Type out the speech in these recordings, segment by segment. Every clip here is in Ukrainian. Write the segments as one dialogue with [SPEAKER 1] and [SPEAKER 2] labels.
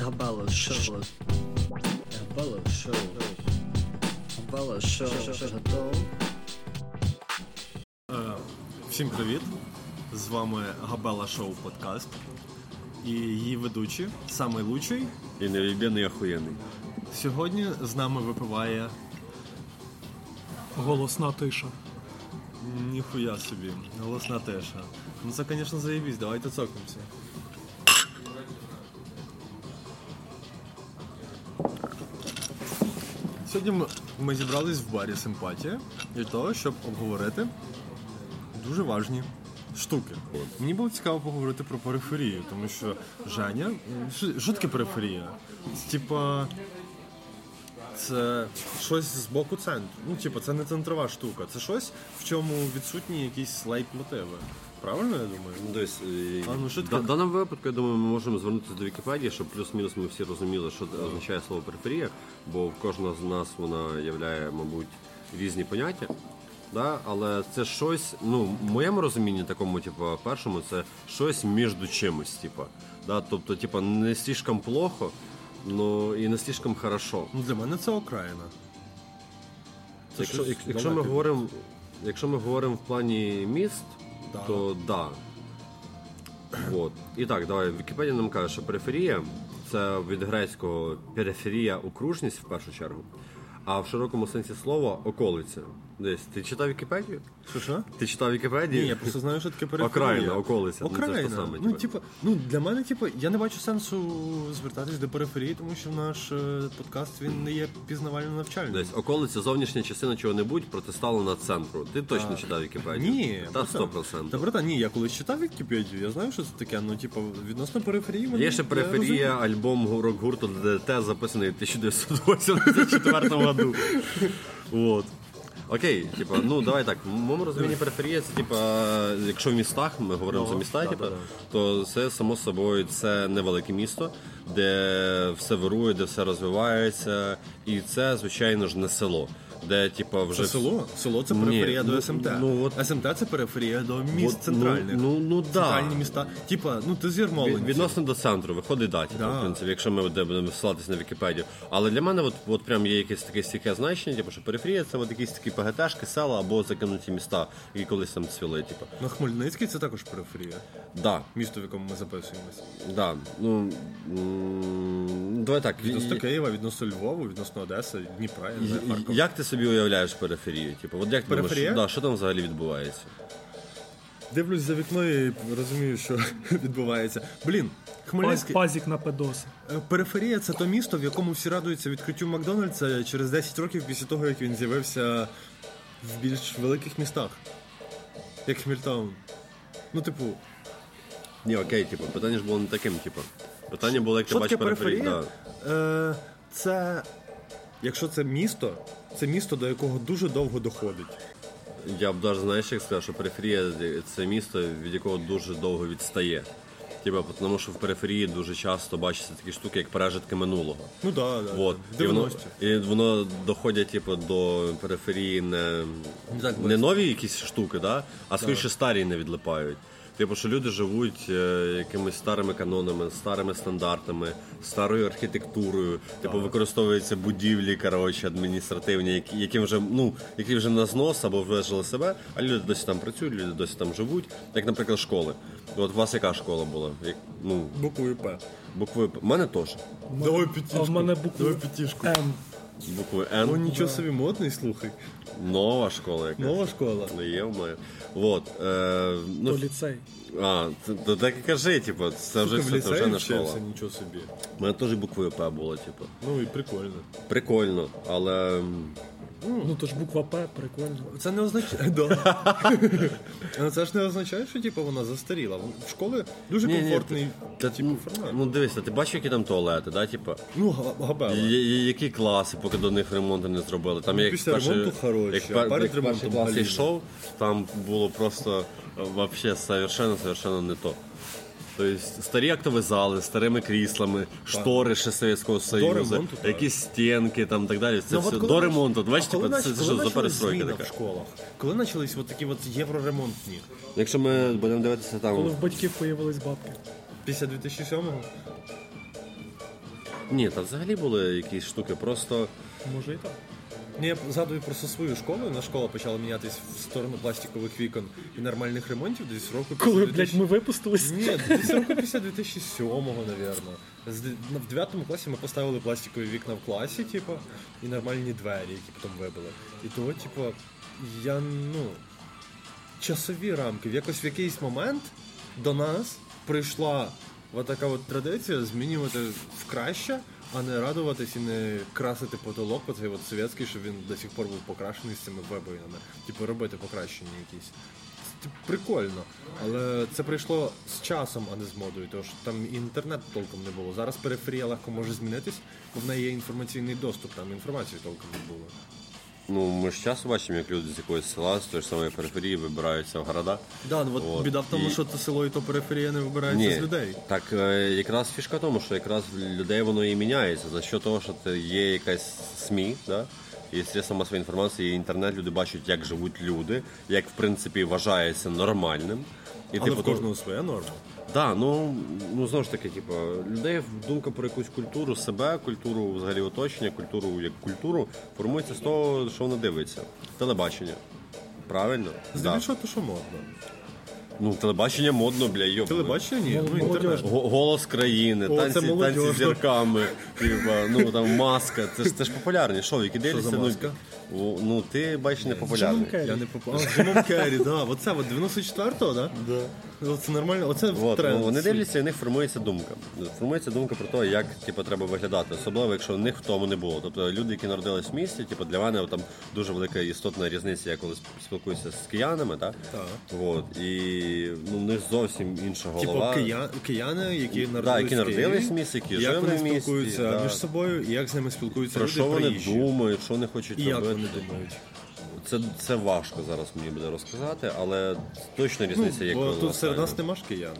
[SPEAKER 1] Габало шоу. Габало шоу. Габало шоу. Готов?
[SPEAKER 2] Всім привіт! З вами Габела Шоу Подкаст. І її ведучі, самий лучший.
[SPEAKER 3] І невідбєний охуєнний.
[SPEAKER 2] Сьогодні з нами випиває
[SPEAKER 4] Голосна тиша.
[SPEAKER 2] ніхуя собі, голосна теша. Ну це, звісно, заєбісь, давайте цокнемося. Сьогодні ми, ми зібрались в барі Симпатія для того, щоб обговорити дуже важні штуки. Мені було цікаво поговорити про периферію, тому що Женя. Таке периферія? Типа. Це щось з боку центру. Ну, типу, це не центрова штука. Це щось, в чому відсутні якісь лейт-мотиви. Правильно я думаю?
[SPEAKER 3] Ну, десь, е,
[SPEAKER 2] А, ну, що
[SPEAKER 3] в
[SPEAKER 2] таке?
[SPEAKER 3] даному випадку, я думаю, ми можемо звернутися до Вікіпедії, щоб плюс-мінус ми всі розуміли, що означає слово периферія, бо в кожного з нас вона являє, мабуть, різні поняття. Да? Але це щось, ну, в моєму розумінні, такому, типу, першому, це щось між чимось, типу. Да? Тобто, типу, не слишком плохо, ну і не слишком хорошо.
[SPEAKER 2] Ну, для мене це окраїна. Це
[SPEAKER 3] Якщо,
[SPEAKER 2] щось
[SPEAKER 3] якщо ми
[SPEAKER 2] далеке.
[SPEAKER 3] говоримо, якщо ми говоримо в плані міст,
[SPEAKER 2] Да.
[SPEAKER 3] то да. От. І так, давай. Вікіпедія нам каже, що периферія це від грецького периферія окружність в першу чергу. А в широкому сенсі слова околиця. Десь. Ти читав Вікіпедію?
[SPEAKER 2] Що що?
[SPEAKER 3] Ти читав Вікіпедію?
[SPEAKER 2] Ні, я просто знаю, що таке периферія.
[SPEAKER 3] Окраїна, околиця. Ну, це ж
[SPEAKER 2] Окраїна.
[SPEAKER 3] саме,
[SPEAKER 2] Ну,
[SPEAKER 3] типу.
[SPEAKER 2] типу, ну, для мене, типу, я не бачу сенсу звертатись до периферії, тому що наш е, подкаст він не є пізнавально навчальним.
[SPEAKER 3] Десь околиця, зовнішня частина чого-небудь протиставлена центру. Ти точно читав Вікіпедію?
[SPEAKER 2] Ні,
[SPEAKER 3] Та
[SPEAKER 2] братан.
[SPEAKER 3] 100%.
[SPEAKER 2] Та братан, ні, я колись читав Вікіпедію, я знаю, що це таке, ну, типу, відносно периферії. мене-
[SPEAKER 3] Є ще периферія, альбом рок-гурту ДДТ, записаний в 1984 году. Вот. Окей, типа, ну давай так. В моєму розумінні периферія це типа, якщо в містах, ми говоримо за міста, типа, то це само собою це невелике місто, де все вирує, де все розвивається, і це, звичайно ж, не село. Де, типа, вже
[SPEAKER 2] Це село. Село це периферія
[SPEAKER 3] ну,
[SPEAKER 2] до СМТ.
[SPEAKER 3] ну, от-
[SPEAKER 2] СМТ це периферія до міст
[SPEAKER 3] От,
[SPEAKER 2] центральних.
[SPEAKER 3] Ну, ну, ну да.
[SPEAKER 2] Центральні міста. Типа, ну ти з
[SPEAKER 3] Від- Відносно до центру, виходить да, типу,
[SPEAKER 2] Да.
[SPEAKER 3] в принципі, якщо ми будемо ссилатися на Вікіпедію. Але для мене от, от прям є якесь таке стійке значення, типу, що периферія це от якісь такі ПГТшки, села або закинуті міста, які колись там цвіли. Типу.
[SPEAKER 2] Ну, Хмельницький це також периферія.
[SPEAKER 3] Да,
[SPEAKER 2] Місто, в якому ми записуємося.
[SPEAKER 3] да. Ну, м, давай так.
[SPEAKER 2] Відносно Києва, відносно Львова, відносно Одеси, Дніпра, я не знаю, Харкова.
[SPEAKER 3] Як ти собі уявляєш периферію? Типу, от як ти
[SPEAKER 2] Периферія?
[SPEAKER 3] думаєш, да, що там взагалі відбувається?
[SPEAKER 2] Дивлюсь за вікно і розумію, що відбувається. Блін, Хмельницький.
[SPEAKER 4] пазік на педоси.
[SPEAKER 2] Е, Периферія це то місто, в якому всі радуються відкриттю Макдональдса через 10 років після того, як він з'явився в більш великих містах. Як Хмільтаун. Ну, типу,
[SPEAKER 3] Ні, окей, типу, питання ж було не таким, типу. Питання було, як ти бачиш
[SPEAKER 2] таке
[SPEAKER 3] периферію.
[SPEAKER 2] периферія?
[SPEAKER 3] Да.
[SPEAKER 2] Е, це. Якщо це місто, це місто, до якого дуже довго доходить.
[SPEAKER 3] Я б навіть знаєш, як сказав, що периферія це місто, від якого дуже довго відстає. Типа, тому що в периферії дуже часто бачаться такі штуки, як пережитки минулого.
[SPEAKER 2] Ну да, да.
[SPEAKER 3] І, воно, і воно доходять типу, до периферії не,
[SPEAKER 2] так
[SPEAKER 3] не нові якісь штуки, да? а скоріше старі не відлипають. Типу, що люди живуть е, якимись старими канонами, старими стандартами, старою архітектурою. Типу, використовуються будівлі, коротше, адміністративні, які, які вже ну, які вже на знос або вижили себе, а люди досі там працюють, люди досі там живуть. Як, наприклад, школи. От у вас яка школа була? Як, ну,
[SPEAKER 2] Буквою П.
[SPEAKER 3] букви П. У мене теж.
[SPEAKER 2] Давай
[SPEAKER 4] А в мене буква
[SPEAKER 2] Давай п'ятішку.
[SPEAKER 4] М.
[SPEAKER 3] Букви
[SPEAKER 2] О, нічого собі модний, слухай.
[SPEAKER 3] Нова школа якась.
[SPEAKER 2] Нова школа.
[SPEAKER 3] Не є в мене. Вот. Е, ну,
[SPEAKER 4] То ліцей.
[SPEAKER 3] а, то так і кажи, типу, це вже
[SPEAKER 2] Сука, в
[SPEAKER 3] все, це вже не школа.
[SPEAKER 2] вчився, нічого собі.
[SPEAKER 3] У мене теж буквою П було, типу.
[SPEAKER 2] Ну і прикольно.
[SPEAKER 3] Прикольно, але м,
[SPEAKER 4] Ну то ж буква П, прикольно.
[SPEAKER 2] Це не означає. Це ж не означає, що типу, вона застаріла. В школи дуже комфортний типу,
[SPEAKER 3] ну,
[SPEAKER 2] формат.
[SPEAKER 3] ну дивися, ти бачиш, які там туалети, да, типу?
[SPEAKER 2] Ну, габела.
[SPEAKER 3] Які класи, поки до них ремонту не зробили. Там як
[SPEAKER 2] Ну, після ремонту хороші,
[SPEAKER 3] як,
[SPEAKER 2] а перед ремонтом
[SPEAKER 3] клас йшов, там було просто е, вообще совершенно, совершенно не то. Тобто старі актові зали, старими кріслами, штори ще Совєтського Союзу, якісь стінки там так далі. Це
[SPEAKER 2] Ну,
[SPEAKER 3] все
[SPEAKER 2] коли
[SPEAKER 3] до ремонту.
[SPEAKER 2] Коли нач-
[SPEAKER 3] це, це що за
[SPEAKER 2] почалась
[SPEAKER 3] перестройка така.
[SPEAKER 2] в школах? Коли почались от такі от євроремонтні?
[SPEAKER 3] Якщо ми будемо дивитися
[SPEAKER 4] Коли
[SPEAKER 3] там.
[SPEAKER 4] в батьків появились бабки.
[SPEAKER 2] Після 2007-го?
[SPEAKER 3] Ні, та взагалі були якісь штуки, просто.
[SPEAKER 4] Може і так.
[SPEAKER 2] Ні, я згадую просто свою школу. На школа почала мінятись в сторону пластикових вікон і нормальних ремонтів десь року після
[SPEAKER 4] Коли,
[SPEAKER 2] 2000
[SPEAKER 4] блядь, ми випустились.
[SPEAKER 2] Ні, десь року після 2007-го, навірно. На- В 9 класі ми поставили пластикові вікна в класі, типу, і нормальні двері, які потім вибили. І того, типу, я ну. Часові рамки. В якось в якийсь момент до нас прийшла от така от традиція змінювати в краще, а не радуватись і не красити потолок, оцей от совєтський, щоб він до сих пор був покрашений з цими вибоїнами. Типу робити покращення якісь. Типу, прикольно. Але це прийшло з часом, а не з модою, що там і інтернету толком не було. Зараз периферія легко може змінитись, бо в неї є інформаційний доступ, там інформації толком не було.
[SPEAKER 3] Ну, ми ж часто бачимо, як люди з якогось села, з тої ж самої периферії вибираються в города.
[SPEAKER 2] Да, ну от,
[SPEAKER 3] От,
[SPEAKER 2] біда в тому,
[SPEAKER 3] і-
[SPEAKER 2] що то село і то периферія не вибирається з людей.
[SPEAKER 3] Так е, якраз фішка в тому, що якраз людей воно і міняється. За що того, що це є якась СМІ, да? і средства масової інформації, і інтернет, люди бачать, як живуть люди, як в принципі вважається нормальним. І
[SPEAKER 2] Але в
[SPEAKER 3] то-
[SPEAKER 2] кожного своя норма.
[SPEAKER 3] Да, ну, ну знову ж таки, типу, людей думка про якусь культуру себе, культуру взагалі оточення, культуру як культуру формується з того, що вона дивиться. Телебачення. Правильно? Да.
[SPEAKER 2] Здебільшого то, що модно.
[SPEAKER 3] Ну, телебачення модно, бля, йоб.
[SPEAKER 2] Телебачення ні, ну інтернет.
[SPEAKER 3] Голос країни,
[SPEAKER 2] О,
[SPEAKER 3] танці, танці з зірками, типа, ну там маска. Це ж це ж популярні. Що, які дивляться?
[SPEAKER 2] за
[SPEAKER 3] Ну, ну ти бачиш не популярний.
[SPEAKER 4] Джимом Керрі.
[SPEAKER 2] Я не популярний. Джимом Керрі, да. Оце от 94-го, да? Да. Оце нормально, оце
[SPEAKER 3] От,
[SPEAKER 2] тренд.
[SPEAKER 3] ну, вони дивляться, і в них формується думка. Формується думка про те, як типу, треба виглядати, особливо якщо в них в тому не було. Тобто люди, які народились в місті, типу, для мене там дуже велика істотна різниця, я коли спілкуюся з киянами, так?
[SPEAKER 2] Так.
[SPEAKER 3] От, і ну, в них зовсім інша
[SPEAKER 2] Типу
[SPEAKER 3] голова.
[SPEAKER 2] киян, кияни, які народились,
[SPEAKER 3] Да, які народились в місті, які
[SPEAKER 2] як
[SPEAKER 3] жили
[SPEAKER 2] вони
[SPEAKER 3] в місті,
[SPEAKER 2] спілкуються між собою, і як з ними спілкуються
[SPEAKER 3] Про
[SPEAKER 2] люди
[SPEAKER 3] що вони
[SPEAKER 2] приїжджі.
[SPEAKER 3] думають, що вони хочуть
[SPEAKER 2] І як
[SPEAKER 3] робити.
[SPEAKER 2] вони думають.
[SPEAKER 3] Це, це важко зараз мені буде розказати, але точно різниця є.
[SPEAKER 2] Ну, Бо тут серед нас нема ж киян.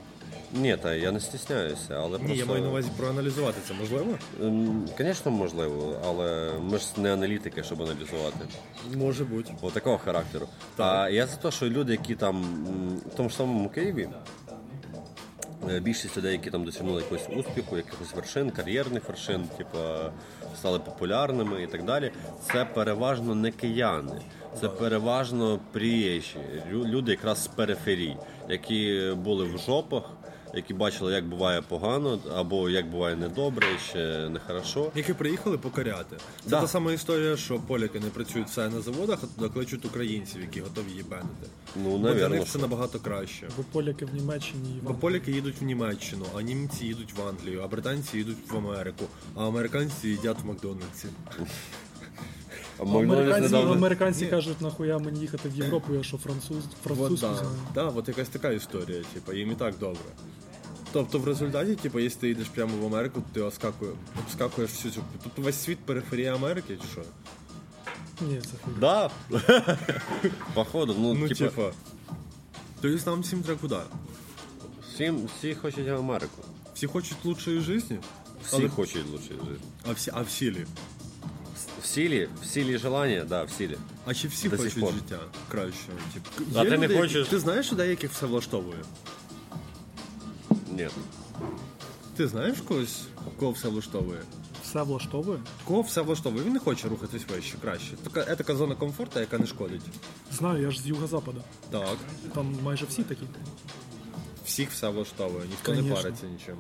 [SPEAKER 3] Ні, та я не стісняюся, але
[SPEAKER 2] Ні,
[SPEAKER 3] просто...
[SPEAKER 2] я маю на увазі проаналізувати це, можливо?
[SPEAKER 3] Звісно, можливо, але ми ж не аналітики, щоб аналізувати.
[SPEAKER 2] Може бути.
[SPEAKER 3] От такого характеру. А я за те, що люди, які там в тому ж самому Києві, е, більшість людей, які там досягнули якогось успіху, якихось вершин, кар'єрних вершин, типу, стали популярними і так далі, це переважно не кияни. Це переважно приїжджі, лю- люди якраз з периферій, які були в жопах, які бачили, як буває погано, або як буває недобре, ще нехорошо.
[SPEAKER 2] Які приїхали покоряти. Це
[SPEAKER 3] Да.
[SPEAKER 2] та сама історія, що поляки не працюють все на заводах, а туди кличуть українців, які готові їбенити.
[SPEAKER 3] Ну,
[SPEAKER 2] Бо для них це набагато краще.
[SPEAKER 4] Бо поляки в Німеччині і
[SPEAKER 2] Бо поляки їдуть в Німеччину, а німці їдуть в Англію, а британці їдуть в Америку, а американці їдять в Макдональдсі.
[SPEAKER 4] Американці,
[SPEAKER 3] недавно-
[SPEAKER 4] американці
[SPEAKER 2] Ні.
[SPEAKER 4] кажуть, нахуя мені їхати в Європу, я що француз, французьку
[SPEAKER 2] да.
[SPEAKER 4] знаю.
[SPEAKER 2] да, от якась така історія, типу, їм і так добре. Тобто в результаті, типу, якщо ти йдеш прямо в Америку, ти обскакуєш, обскакуєш всю цю. Тобто весь світ периферія Америки, чи що?
[SPEAKER 4] Ні, це хуй.
[SPEAKER 3] Да. Походу, ну,
[SPEAKER 2] Ну,
[SPEAKER 3] типа,
[SPEAKER 2] типа. Тобто нам всім треба куди?
[SPEAKER 3] всім, всі хочуть в Америку.
[SPEAKER 2] Всі хочуть лучшої житті,
[SPEAKER 3] Всі
[SPEAKER 2] Але-
[SPEAKER 3] хочуть лучше жити.
[SPEAKER 2] а всі, а в сілі.
[SPEAKER 3] В силі, в силі желання, да, в силі.
[SPEAKER 2] А чи всі
[SPEAKER 3] До сих
[SPEAKER 2] хочуть
[SPEAKER 3] пор.
[SPEAKER 2] життя кращого? Типу,
[SPEAKER 3] А ти не
[SPEAKER 2] люди, які-
[SPEAKER 3] хочеш?
[SPEAKER 2] Ти знаєш, що деяких все влаштовує?
[SPEAKER 3] Ні.
[SPEAKER 2] Ти знаєш когось, кого все влаштовує?
[SPEAKER 4] Все влаштовує?
[SPEAKER 2] Кого все влаштовує? Він не хоче рухатись вище, краще. Така, е, така зона комфорту, яка не шкодить.
[SPEAKER 4] Знаю, я ж з юго-запада.
[SPEAKER 2] Так.
[SPEAKER 4] Там майже всі такі.
[SPEAKER 2] Всіх все влаштовує, ніхто не
[SPEAKER 4] Конечно.
[SPEAKER 2] париться нічим.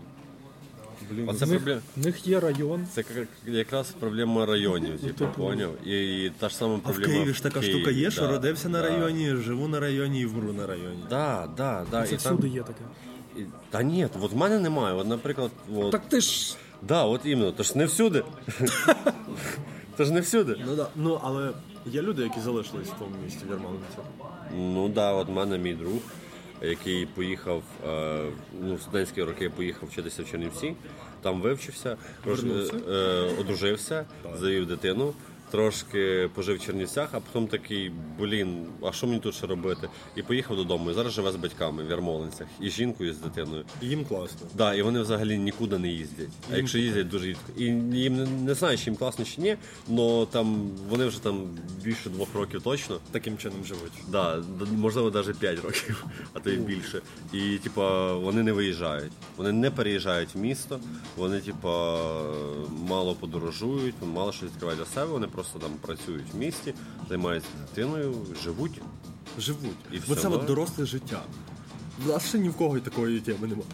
[SPEAKER 2] Блін,
[SPEAKER 3] Оце
[SPEAKER 4] В них,
[SPEAKER 3] проблема.
[SPEAKER 4] в них є район.
[SPEAKER 3] Це як- якраз проблема районів, типу,
[SPEAKER 4] типу.
[SPEAKER 3] поняв? І, і та ж сама
[SPEAKER 2] а в
[SPEAKER 3] проблема.
[SPEAKER 2] Києві ж така
[SPEAKER 3] Києві,
[SPEAKER 2] штука є, що
[SPEAKER 3] да,
[SPEAKER 2] родився на
[SPEAKER 3] да.
[SPEAKER 2] районі, живу на районі і вмру на районі.
[SPEAKER 3] Да, да, да.
[SPEAKER 4] Це
[SPEAKER 3] і там,
[SPEAKER 4] всюди є таке.
[SPEAKER 3] і- Та ні, от в мене немає. От, наприклад, от,
[SPEAKER 4] Так ти ж.
[SPEAKER 3] да, от іменно, то ж не всюди. То ж не всюди.
[SPEAKER 2] Ну да. Ну але є люди, які залишились в тому місті в
[SPEAKER 3] Ну да, от в мене мій друг, який поїхав, е, ну, в студентські роки поїхав вчитися в Чернівці, там вивчився, е, е, одружився, завів дитину. Трошки пожив в Чернівцях, а потім такий, блін, а що мені тут ще робити? І поїхав додому. І зараз живе з батьками в Ярмолинцях, і з жінкою, і з дитиною.
[SPEAKER 2] І їм класно.
[SPEAKER 3] Да, і вони взагалі нікуди не їздять. А якщо їздять, дуже рідко. І їм не, не знаю, чи їм класно чи ні, але там вони вже там більше двох років точно.
[SPEAKER 2] Таким чином живуть.
[SPEAKER 3] Да, можливо, навіть 5 років, а то й більше. І типа вони не виїжджають. Вони не переїжджають в місто, вони типа мало подорожують, мало що відкривають для себе. Вони просто там працюють в місті, займаються дитиною, живуть.
[SPEAKER 2] Живуть.
[SPEAKER 3] І
[SPEAKER 2] Бо
[SPEAKER 3] все,
[SPEAKER 2] це
[SPEAKER 3] да?
[SPEAKER 2] от доросле життя. У нас ще ні в кого й такої теми немає.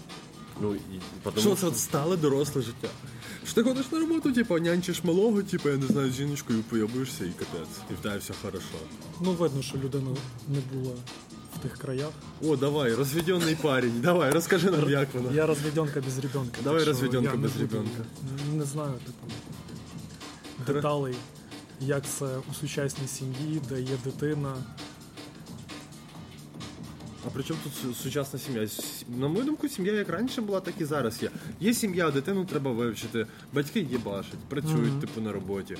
[SPEAKER 3] Ну і потому
[SPEAKER 2] Що це от стале доросле життя? Що ти ходиш на роботу, типу, нянчиш малого, типу, я не знаю, з жіночкою поєбуєшся і капець. І в тебе все хорошо.
[SPEAKER 4] Ну, видно, що людина не була в тих краях.
[SPEAKER 2] О, давай, розведений парень, давай, розкажи нам, як воно.
[SPEAKER 4] Я розведенка без ребенка.
[SPEAKER 2] Давай розведенка без ребенка.
[SPEAKER 4] Не знаю, типу, деталей, як це у сучасній сім'ї, де є дитина.
[SPEAKER 2] А при чому тут сучасна сім'я? На мою думку, сім'я як раніше була, так і зараз є. Є сім'я, дитину треба вивчити, батьки їбашать, працюють, типу, на роботі.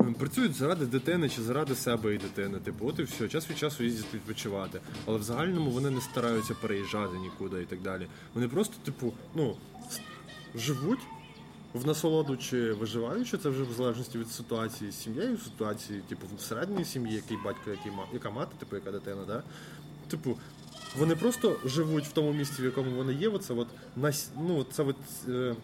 [SPEAKER 2] М, Працюють заради дитини чи заради себе і дитини. Типу, от і все. Час від часу їздять відпочивати. Але в загальному вони не стараються переїжджати нікуди і так далі. Вони просто, типу, ну, живуть. В насолоду чи виживаючи, це вже в залежності від ситуації з сім'єю, ситуації, типу, всередині сім'ї, який батько, який ма, яка мати, типу, яка дитина, да? Типу, вони просто живуть в тому місці, в якому вони є. Оце от ну, це от, е,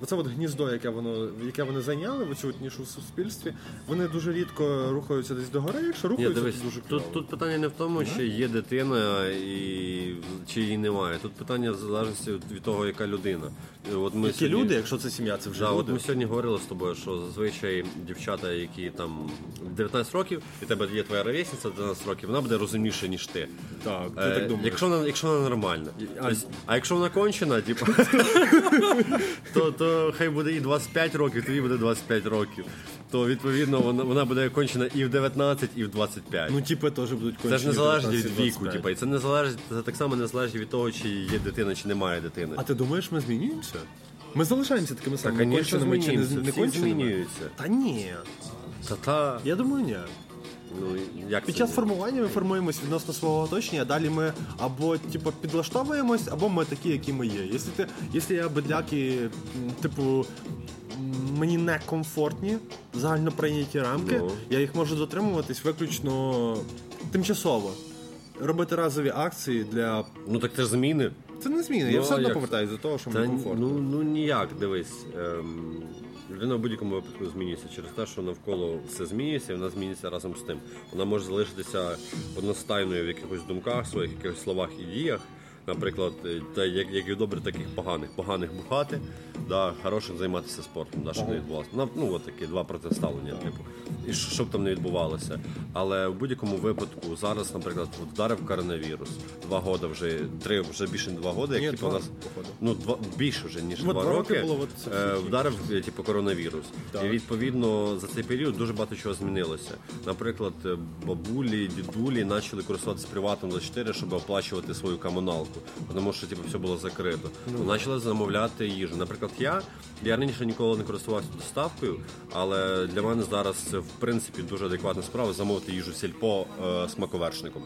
[SPEAKER 2] оце от гніздо, яке воно, яке вони зайняли, в от нішу в суспільстві. Вони дуже рідко рухаються десь до гори, якщо
[SPEAKER 3] Ні, дивись,
[SPEAKER 2] то дуже
[SPEAKER 3] тут, тут питання не в тому, що є дитина і чи її немає. Тут питання в залежності від того, яка людина. От ми
[SPEAKER 2] Які
[SPEAKER 3] сьогодні-
[SPEAKER 2] люди, якщо це сім'я, це вже
[SPEAKER 3] Да, от ми сьогодні говорили з тобою, що зазвичай дівчата, які там 19 років, і тебе є твоя ровесниця 19 років, вона буде розумніша, ніж ти.
[SPEAKER 2] Так, ти
[SPEAKER 3] Е,
[SPEAKER 2] так думаєш.
[SPEAKER 3] Якщо вона, якщо вона нормальна.
[SPEAKER 2] А-
[SPEAKER 3] Тобто, а якщо вона кончена, типу, то, то хай буде і 25 років, тобі буде 25 років. То відповідно вона, вона буде кончена і в 19, і в 25.
[SPEAKER 2] Ну, типи теж будуть кончені.
[SPEAKER 3] це ж не залежить від віку, типу, і це не залежить, це так само не залежить від того, чи є дитина, чи немає дитини.
[SPEAKER 2] А ти думаєш, ми змінюємося? Ми залишаємося такими
[SPEAKER 3] Та,
[SPEAKER 2] самими конченими чи не, не конченими?
[SPEAKER 3] змінюються.
[SPEAKER 2] Та ні.
[SPEAKER 3] Та-та,
[SPEAKER 2] Я думаю, ні.
[SPEAKER 3] Ну, як
[SPEAKER 2] Під
[SPEAKER 3] це
[SPEAKER 2] час
[SPEAKER 3] ні?
[SPEAKER 2] формування ми формуємось відносно свого оточення, а далі ми або типу, підлаштовуємось, або ми такі, які ми є. Якщо ти, якщо я бедляки, м, типу, мені не комфортні загально прийняті рамки,
[SPEAKER 3] Ну.
[SPEAKER 2] я їх можу дотримуватись виключно тимчасово. Робити разові акції для.
[SPEAKER 3] Ну так це ж зміни.
[SPEAKER 2] Це не зміни,
[SPEAKER 3] Ну,
[SPEAKER 2] я все одно
[SPEAKER 3] як?
[SPEAKER 2] повертаюся до того, що
[SPEAKER 3] Та,
[SPEAKER 2] мені комфортно.
[SPEAKER 3] ну, ну ніяк, дивись. Ем, людина в будь-якому випадку змінюється через те, що навколо все змінюється, і вона зміниться разом з тим. Вона може залишитися одностайною в якихось думках, своїх якихось словах і діях. Наприклад, е, та як, як і добре, таких поганих. Поганих бухати, да, хороших займатися спортом, да, щоб не відбувалося. Ну, ну от такі два протиставлення, типу. І що, щоб там не відбувалося. Але в будь-якому випадку зараз, наприклад, вдарив коронавірус. Два роки вже, три, вже більше два роки, як типу, у нас ну два більше вже ніж
[SPEAKER 2] От
[SPEAKER 3] два,
[SPEAKER 2] два роки
[SPEAKER 3] роки,
[SPEAKER 2] було от
[SPEAKER 3] е, вдарив типу коронавірус.
[SPEAKER 2] Так.
[SPEAKER 3] І відповідно за цей період дуже багато чого змінилося. Наприклад, е, бабулі, дідулі почали користуватися приватом за 4, щоб оплачувати свою комуналку, тому що типу все було закрито.
[SPEAKER 2] Ну,
[SPEAKER 3] Почали замовляти їжу. Наприклад, я я раніше ніколи не користувався доставкою, але для мене зараз це в принципі дуже адекватна справа замовити їжу сільпо е, смаковершником.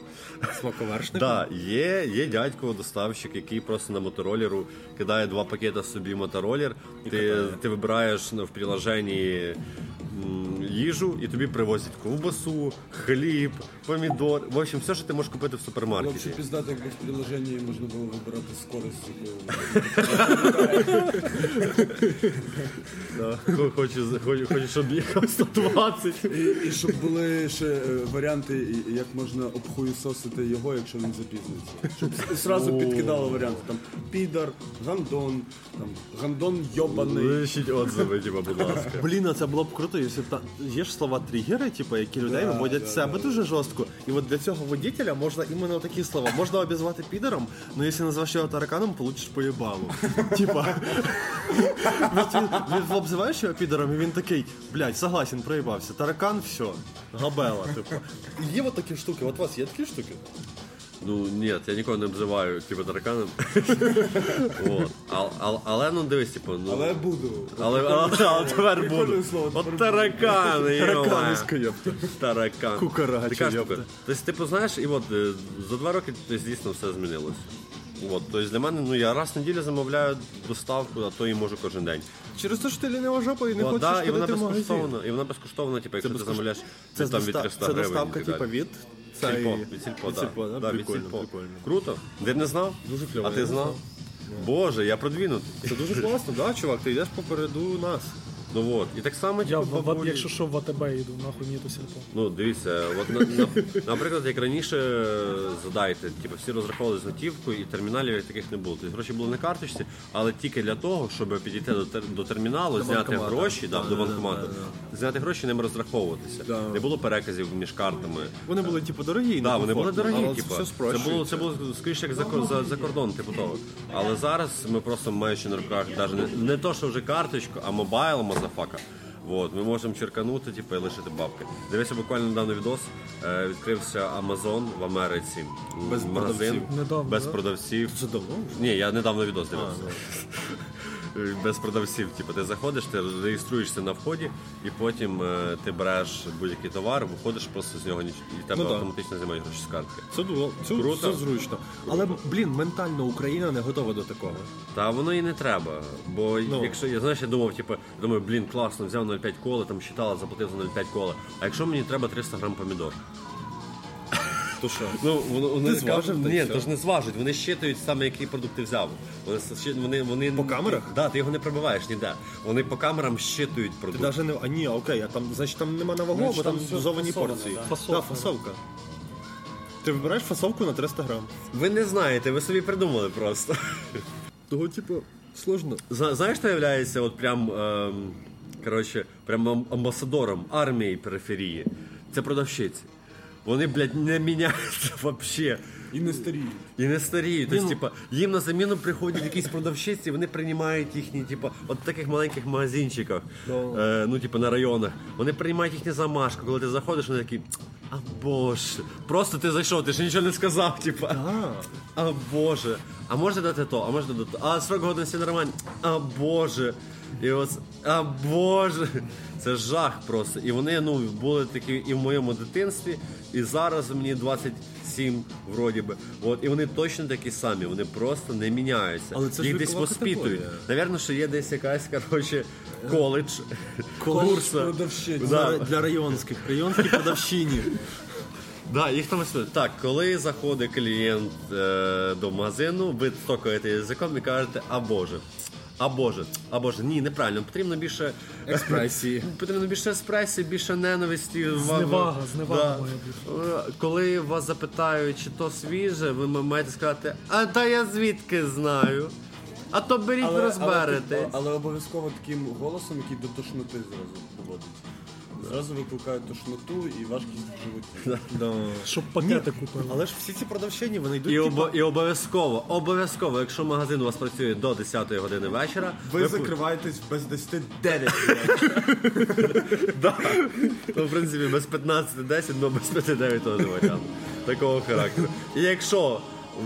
[SPEAKER 2] Смаковершником?
[SPEAKER 3] Так, є, є дядько доставщик, який просто на моторолеру кидає два пакета собі моторолер. Ти, ти вибираєш ну, в приложенні їжу, і тобі привозять ковбасу, хліб, помідор. В общем, все, що ти можеш купити в супермаркеті.
[SPEAKER 5] ще піздати, якби в приложенні можна було вибирати скорість, яку
[SPEAKER 3] Да. Хо- Хочу, щоб їхав 120.
[SPEAKER 5] І, щоб були ще е, варіанти, як можна обхуєсосити його, якщо він запізниться. Щоб с- зразу підкидало варіанти. Там підар, гандон, там гандон йобаний.
[SPEAKER 3] Лишіть отзиви, типа, будь ласка.
[SPEAKER 2] Блін, а це було б круто, якщо б є ж слова тригери, типу, які людей виводять з себе дуже жорстко. І от для цього водителя можна іменно такі слова. Можна обізвати підером, але якщо назвеш його тараканом, получиш по їбалу. Типа. Він він обзиваєш його підером, і він такий, блядь, согласен, проїбався. Таракан, все. Габела, типу. Є от такі штуки. От у вас є такі штуки?
[SPEAKER 3] Ну ні, я нікого не обзиваю типу тараканом. От. А- а- Але ну дивись, типу, ну.
[SPEAKER 5] Але буду.
[SPEAKER 3] Але, але, але тепер буду.
[SPEAKER 5] Слово,
[SPEAKER 3] От таракани, йома.
[SPEAKER 2] Тараканиська, ёпта.
[SPEAKER 3] Таракан.
[SPEAKER 2] Кукарача, ёпта.
[SPEAKER 3] Тобто, типу, знаєш, і от е, за два роки дійсно все змінилося. От, тобто для мене, ну я раз в неділю замовляю доставку, а то і можу кожен день.
[SPEAKER 2] Через те, що ти лінива жопа і не
[SPEAKER 3] От,
[SPEAKER 2] хочеш
[SPEAKER 3] да, і вона
[SPEAKER 2] ходити в магазин.
[SPEAKER 3] безкоштовна. І вона безкоштовна, типу, якщо ти замовляєш
[SPEAKER 2] Це,
[SPEAKER 3] там від
[SPEAKER 2] доста-
[SPEAKER 3] 300
[SPEAKER 2] це
[SPEAKER 3] гривень.
[SPEAKER 2] доставка, типу,
[SPEAKER 3] далі. Сільпо,
[SPEAKER 2] і...
[SPEAKER 3] від сільпо,
[SPEAKER 2] від
[SPEAKER 3] да.
[SPEAKER 2] сільпо, да?
[SPEAKER 3] Да, від
[SPEAKER 2] Прикольно,
[SPEAKER 3] сільпо.
[SPEAKER 2] прикольно.
[SPEAKER 3] Круто. Ти не знав?
[SPEAKER 2] Дуже кльово,
[SPEAKER 3] А ти
[SPEAKER 2] не
[SPEAKER 3] знав? Боже, я продвинутий.
[SPEAKER 2] Це дуже класно, да, чувак? Ти йдеш попереду нас.
[SPEAKER 3] Ну от. І так само,
[SPEAKER 4] Я,
[SPEAKER 3] типу,
[SPEAKER 4] в, в,
[SPEAKER 3] бабулі-
[SPEAKER 4] якщо що в АТБ йду, нахуй мені то сільпо.
[SPEAKER 3] Ну, дивіться, от на, на, наприклад, як раніше задайте, типу, всі розраховували з готівкою і терміналів як таких не було. Тобто гроші були на карточці, але тільки для того, щоб підійти до, тер- до терміналу, зняти
[SPEAKER 2] банкомата.
[SPEAKER 3] гроші, да,
[SPEAKER 2] Да,
[SPEAKER 3] до
[SPEAKER 2] да,
[SPEAKER 3] банкомату,
[SPEAKER 2] да,
[SPEAKER 3] зняти гроші, ними розраховуватися.
[SPEAKER 2] Да.
[SPEAKER 3] Не було переказів між картами.
[SPEAKER 2] Вони були, типу, дорогі.
[SPEAKER 3] Да, вони були дорогі,
[SPEAKER 2] але
[SPEAKER 3] типу.
[SPEAKER 2] Це все
[SPEAKER 3] Це було, це було скоріше як за, за, за кордон, типу того. Але зараз ми просто маючи на руках навіть не, не то, що вже карточку, а мобайл, мазафака. Вот, ми можемо черканути, типу, і лишити бабки. Дивися, буквально недавно відос. Е, відкрився Amazon в Америці.
[SPEAKER 2] Без
[SPEAKER 3] магазин
[SPEAKER 2] продавців.
[SPEAKER 4] Недавно,
[SPEAKER 3] без
[SPEAKER 4] да?
[SPEAKER 3] продавців.
[SPEAKER 2] Це давно?
[SPEAKER 3] Ні, я недавно відос дивився. Без продавців, типу, ти заходиш, ти реєструєшся на вході, і потім е, ти береш будь-який товар, виходиш просто з нього і тебе
[SPEAKER 2] Ну
[SPEAKER 3] автоматично знімають гроші з картки.
[SPEAKER 2] Це, було- це, це зручно. Але, блін, ментально Україна не готова до такого.
[SPEAKER 3] Та воно і не треба. Бо
[SPEAKER 2] Ну.
[SPEAKER 3] якщо я знаєш, я думав, типу, думаю, блін, класно, взяв 0,5 кола, там считала, заплатив за 0,5 кола. А якщо мені треба 300 грам помідор?
[SPEAKER 2] То що?
[SPEAKER 3] Ну, воно, вони
[SPEAKER 2] Ти зважив,
[SPEAKER 3] Ні, то ж не зважуть. Вони щитують саме, які продукти взяв. Вони, вони, вони
[SPEAKER 2] По камерах?
[SPEAKER 3] Да, ти його не пробиваєш ніде. Вони по камерам щитують
[SPEAKER 2] Ти
[SPEAKER 3] продукти.
[SPEAKER 2] навіть не. А ні, окей, а там, значить, там нема на вагу, бо там дозовані порції.
[SPEAKER 5] да.
[SPEAKER 4] Фасовка.
[SPEAKER 2] Да, фасовка. Ти вибираєш фасовку на 300 грам.
[SPEAKER 3] Ви не знаєте, ви собі придумали просто.
[SPEAKER 2] Того, типу, сложно.
[SPEAKER 3] Зна- Знаєш, хто являється от прям, ем, коротше, прям амбасадором армії периферії? Це продавщиці. Вони, блядь, не міняються взагалі.
[SPEAKER 5] І не старіють.
[SPEAKER 3] І не старіють.
[SPEAKER 2] ну-
[SPEAKER 3] Тобто, типа, їм на заміну приходять якісь продавщиці, вони приймають їхні, типа, от таких маленьких магазинчиках, е, ну, типа, на районах. Вони приймають їхні замашки, коли ти заходиш, вони такі. А боже, просто ти зайшов, ти ще нічого не сказав, типа. А боже. А можете дати то, а можете дати то. А срок годності нормальний. А боже. І ось, а боже. Це жах просто. І вони ну, були такі і в моєму дитинстві, і зараз мені 27 вроді би. От, і вони точно такі самі, вони просто не міняються.
[SPEAKER 2] Але це
[SPEAKER 3] Їх десь
[SPEAKER 2] категорія.
[SPEAKER 3] Навірно, що є десь якась, коротше, коледж. Курса.
[SPEAKER 5] продавщиць.
[SPEAKER 3] Да.
[SPEAKER 2] Для, районських. Районські продавщині.
[SPEAKER 3] Да, їх там. Так, коли заходить клієнт е, до магазину, ви стокаєте язиком і кажете, а Боже. А ж, або ж ні, неправильно. Потрібно більше
[SPEAKER 2] Експресії.
[SPEAKER 3] Потрібно більше експресії, більше ненависті.
[SPEAKER 4] Зневага, зневага має бути.
[SPEAKER 3] Е, Коли вас запитають, чи то свіже, ви маєте сказати, а та я звідки знаю. А то беріть,
[SPEAKER 5] Але,
[SPEAKER 3] розберете.
[SPEAKER 5] але, але обов'язково таким голосом, який до тошноти зразу доводить. Зразу викликають тошноту і важкість в животі.
[SPEAKER 2] Да.
[SPEAKER 4] Щоб пакети купили.
[SPEAKER 2] Але ж всі ці продавщині, вони йдуть.
[SPEAKER 3] І,
[SPEAKER 2] типу,
[SPEAKER 3] обо- і обов'язково, обов'язково, якщо магазин у вас працює до 10 години вечора,
[SPEAKER 5] Ви
[SPEAKER 3] ви
[SPEAKER 5] закриваєтесь без 10 9.
[SPEAKER 3] Ну, в принципі, без 15-10, але без 5-9 теж варіант. Такого характеру. І якщо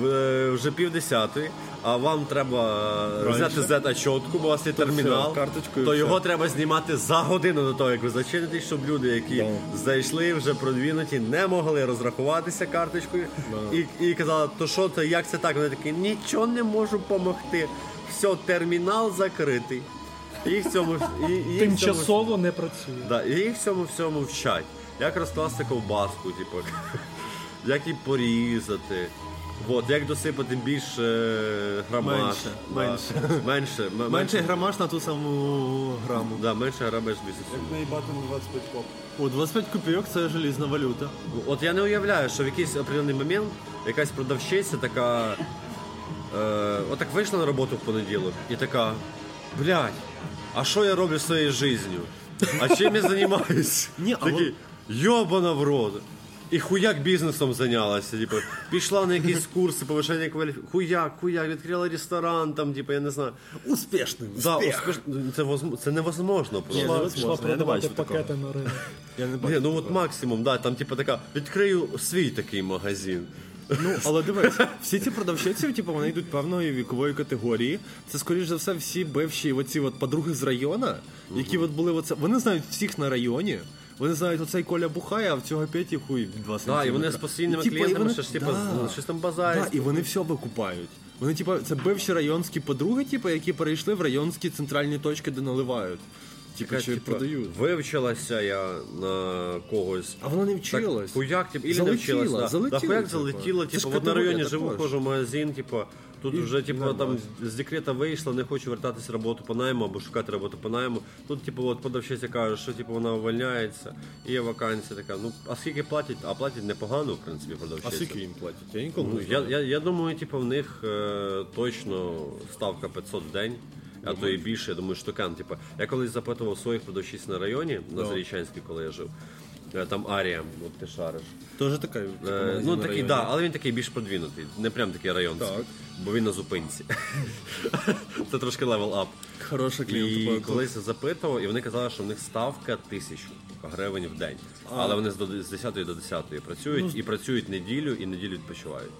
[SPEAKER 3] е, вже пів десятої, а вам треба взяти z чотку, бо у вас є термінал, то його треба знімати за годину до того, як ви зачинитесь, щоб люди, які зайшли, вже продвинуті, не могли розрахуватися карточкою і, і казали, то що це, як це так? Вони такі, нічого не можу допомогти. Все, термінал закритий. І в цьому і, і в цьому-
[SPEAKER 4] Тимчасово не працює.
[SPEAKER 3] Да, і їх всьому всьому вчать. Як розкласти ковбаску, типу, як її порізати. От, як досипати більше е, грамаж.
[SPEAKER 2] Менше,
[SPEAKER 3] Да.
[SPEAKER 2] менше.
[SPEAKER 3] менше, м-
[SPEAKER 2] Менший грамаж на ту саму граму.
[SPEAKER 3] Да, менше грамаж більше.
[SPEAKER 5] Як наїбати на 25 коп.
[SPEAKER 2] О, 25 копійок це желізна валюта.
[SPEAKER 3] От я не уявляю, що в якийсь определений момент якась продавщиця така. Е, отак вийшла на роботу в понеділок і така. Блядь, а що я роблю своєю життю? А чим я займаюся?
[SPEAKER 2] Ні, а
[SPEAKER 3] Такий, йобана в рот. І хуяк бізнесом зайнялася. Типу, пішла на якісь курси повишення кваліфікації. Хуяк, хуяк, відкрила ресторан, там, типу, я не знаю.
[SPEAKER 2] Успішний.
[SPEAKER 3] Да, успішно. це, возм- це невозможно просто.
[SPEAKER 2] Ні,
[SPEAKER 4] Пішла, пішла
[SPEAKER 2] я не
[SPEAKER 4] продавати
[SPEAKER 2] бачив
[SPEAKER 4] пакети на ринок.
[SPEAKER 2] Я не
[SPEAKER 3] Ні,
[SPEAKER 2] бачу.
[SPEAKER 3] ну от максимум, да, там типу така, відкрию свій такий магазин.
[SPEAKER 2] Ну, але дивись, всі ці продавщиці, типу, вони йдуть певної вікової категорії. Це, скоріш за все, всі бивші оці от подруги з району, які от були оце. Вони знають всіх на районі. Вони знають, оцей Коля бухає, а в цього Петі хуй 2
[SPEAKER 3] Да, і вони з постійними
[SPEAKER 2] І, типу,
[SPEAKER 3] клієнтами
[SPEAKER 2] вони-
[SPEAKER 3] щось, типу,
[SPEAKER 2] да.
[SPEAKER 3] щось там базарять.
[SPEAKER 2] Да, і вони все викупають. Вони, типу, це бивші районські подруги, типу, які перейшли в районські центральні точки, де наливають.
[SPEAKER 3] Така,
[SPEAKER 2] чи
[SPEAKER 3] типу,
[SPEAKER 2] продають.
[SPEAKER 3] Вивчилася я на когось.
[SPEAKER 2] А вона не вчилась.
[SPEAKER 3] Так, хуяк, типу, і не вчилась. Да.
[SPEAKER 2] залетіла,
[SPEAKER 3] да, хуяк
[SPEAKER 2] типу.
[SPEAKER 3] залетіла, типу, на районі живу, хожу в магазин, типу, тут вже, типу, там з декрета вийшла, не хочу вертатися роботу по найму або шукати роботу по найму. Тут, типу, от подавщиця каже, що типу вона увольняється, і є вакансія така. Ну, а скільки платять? А платять непогано, в принципі,
[SPEAKER 2] А
[SPEAKER 3] продавщиця.
[SPEAKER 2] скільки їм платять? Я ніколи
[SPEAKER 3] Ну,
[SPEAKER 2] не знаю.
[SPEAKER 3] я, я думаю, типу, в них е, точно ставка 500 в день. А то і більше, я думаю, штукан. Типу, я колись запитував своїх продавщиць на районі, на Зарічанській, коли я жив. Е, Там Арія, от ти шариш.
[SPEAKER 2] Тоже така. типу,
[SPEAKER 3] Е, ну такий,
[SPEAKER 2] районі.
[SPEAKER 3] да, але він такий більш продвинутий, не прям такий районський,
[SPEAKER 2] Так.
[SPEAKER 3] Бо він на зупинці. Це трошки level up.
[SPEAKER 2] Хороша
[SPEAKER 3] І
[SPEAKER 2] клієнтка.
[SPEAKER 3] колись запитував, і вони казали, що в них ставка тисячу гривень в день. Але вони з до- з 10 до 10 працюють і працюють неділю, і неділю відпочивають.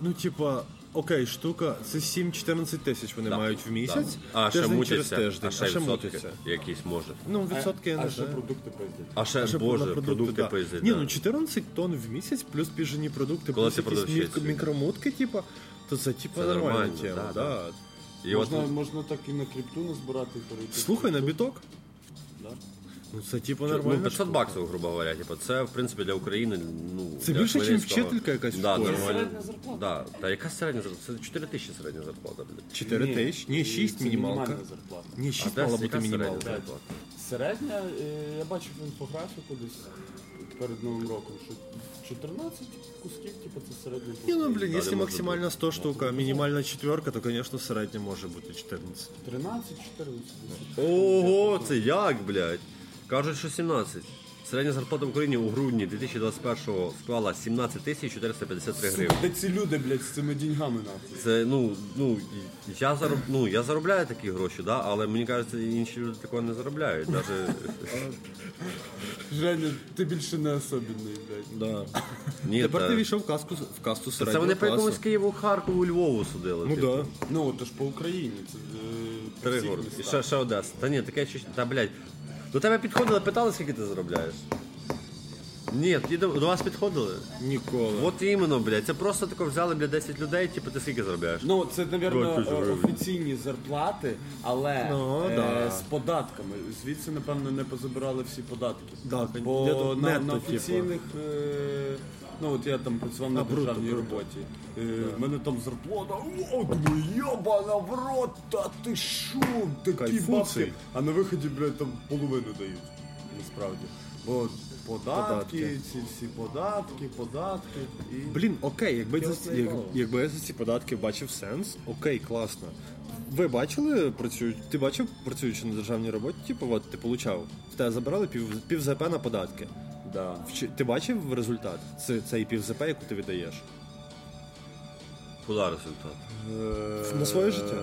[SPEAKER 2] Ну, типа, окей, штука, це 7-14 тисяч вони
[SPEAKER 3] Да,
[SPEAKER 2] мають в місяць.
[SPEAKER 3] да. А ще
[SPEAKER 2] тиждень через
[SPEAKER 3] а ще відсотки
[SPEAKER 2] мутяться.
[SPEAKER 3] якісь може.
[SPEAKER 2] Ну, відсотки я
[SPEAKER 5] А
[SPEAKER 2] не
[SPEAKER 5] ще
[SPEAKER 2] знаю.
[SPEAKER 5] продукти пиздять.
[SPEAKER 3] А ще,
[SPEAKER 2] Ще
[SPEAKER 3] боже,
[SPEAKER 2] на
[SPEAKER 3] продукти,
[SPEAKER 2] да.
[SPEAKER 3] пиздять.
[SPEAKER 2] Ні, ну 14 тонн в місяць, плюс піжені продукти,
[SPEAKER 3] Коли
[SPEAKER 2] плюс
[SPEAKER 3] ти
[SPEAKER 2] якісь мік- мікромутки, типа, то це типа
[SPEAKER 3] Це
[SPEAKER 2] нормальна
[SPEAKER 3] нормально,
[SPEAKER 2] тема.
[SPEAKER 3] да,
[SPEAKER 2] Да,
[SPEAKER 3] І от
[SPEAKER 5] Можна, можна так і на крипту назбирати і перейти.
[SPEAKER 2] Слухай, на біток.
[SPEAKER 5] Да.
[SPEAKER 2] Ну це типа
[SPEAKER 3] Ну,
[SPEAKER 2] нормально.
[SPEAKER 3] 500 баксів, грубо говоря, типу, це в принципі для України. Ну
[SPEAKER 2] Це
[SPEAKER 3] для
[SPEAKER 2] більше, ніж
[SPEAKER 3] Хмельницького.
[SPEAKER 2] вчителька якась в
[SPEAKER 3] да,
[SPEAKER 2] школі.
[SPEAKER 3] нормально.
[SPEAKER 5] Середня зарплата.
[SPEAKER 3] Да. Та яка середня зарплата? Це 4 тисячі середня зарплата, блядь.
[SPEAKER 2] 4
[SPEAKER 5] Ні,
[SPEAKER 2] тисячі, ні,
[SPEAKER 5] і
[SPEAKER 2] 6
[SPEAKER 5] це
[SPEAKER 2] мінімалка.
[SPEAKER 5] мінімальна зарплата.
[SPEAKER 2] Ні, 6 мала бути
[SPEAKER 3] середня зарплата?
[SPEAKER 5] Середня, е, я бачив інфографіку десь перед Новим роком, що 14 кусків, типу, це середня.
[SPEAKER 2] Ні, ну,
[SPEAKER 5] кусків.
[SPEAKER 2] блін,
[SPEAKER 3] Да,
[SPEAKER 2] якщо
[SPEAKER 3] не
[SPEAKER 2] максимальна 100 штук, а мінімальна четверка, то, звісно, середня може бути 14.
[SPEAKER 5] 13, 14. десь.
[SPEAKER 3] Ого, це як, блядь? Кажуть, що 17. Середня зарплата в Україні у грудні 2021-го склала 17 тисяч 453
[SPEAKER 5] Сука,
[SPEAKER 3] гривень.
[SPEAKER 5] де ці люди, блядь, з цими деньгами нахуй?
[SPEAKER 3] Це ну, ну я зароб, ну я заробляю такі гроші, да, але мені кажеться, інші люди такого не заробляють. Даже
[SPEAKER 5] Женя, ти більше не особенний, блядь.
[SPEAKER 2] Да.
[SPEAKER 3] ні,
[SPEAKER 2] Тепер
[SPEAKER 3] та-
[SPEAKER 2] ти війшов в касту, в касту середнього
[SPEAKER 3] це вони по
[SPEAKER 2] класу.
[SPEAKER 3] якомусь Києву, Харкову, Львову судили.
[SPEAKER 2] Ну
[SPEAKER 3] типу.
[SPEAKER 2] да.
[SPEAKER 5] Ну, то ж по Україні, це е, по
[SPEAKER 3] Три
[SPEAKER 5] всіх
[SPEAKER 3] городи. І ще, ще Одеса. Та ні, таке щось. Та блядь. До тебе підходили, питали, скільки ти заробляєш? Ні, ті до, до вас підходили?
[SPEAKER 2] Ніколи.
[SPEAKER 3] От іменно, блядь. Це просто тако взяли, блядь, 10 людей, типу, ти скільки заробляєш?
[SPEAKER 5] Ну, це,
[SPEAKER 3] мабуть, тисячі
[SPEAKER 5] офіційні зарплати, але
[SPEAKER 2] Ну,
[SPEAKER 5] е,
[SPEAKER 2] да.
[SPEAKER 5] з податками. Звідси, напевно, не позабирали всі податки.
[SPEAKER 2] Да,
[SPEAKER 5] Бо на, на
[SPEAKER 2] типу.
[SPEAKER 5] офіційних, е, ну от я там працював на державній роботі. Е, мене там зарплата, о, думаю, йобана в рот, та ти шо, такі
[SPEAKER 2] Кайфуций.
[SPEAKER 5] бабки. А на виході, блядь, там половину дають, насправді. Бо податки,
[SPEAKER 2] Податки.
[SPEAKER 5] ці всі податки, податки і...
[SPEAKER 2] Блін, окей, якби, за, як, якби я за ці податки бачив сенс, окей, класно. Ви бачили, працюють, ти бачив, працюючи на державній роботі, типу, от ти получав, в тебе забирали пів, пів ЗП на податки.
[SPEAKER 5] Да.
[SPEAKER 2] Ти бачив результат? Це цей пів ЗП, яку ти віддаєш?
[SPEAKER 3] Куди результат?
[SPEAKER 2] На своє життя?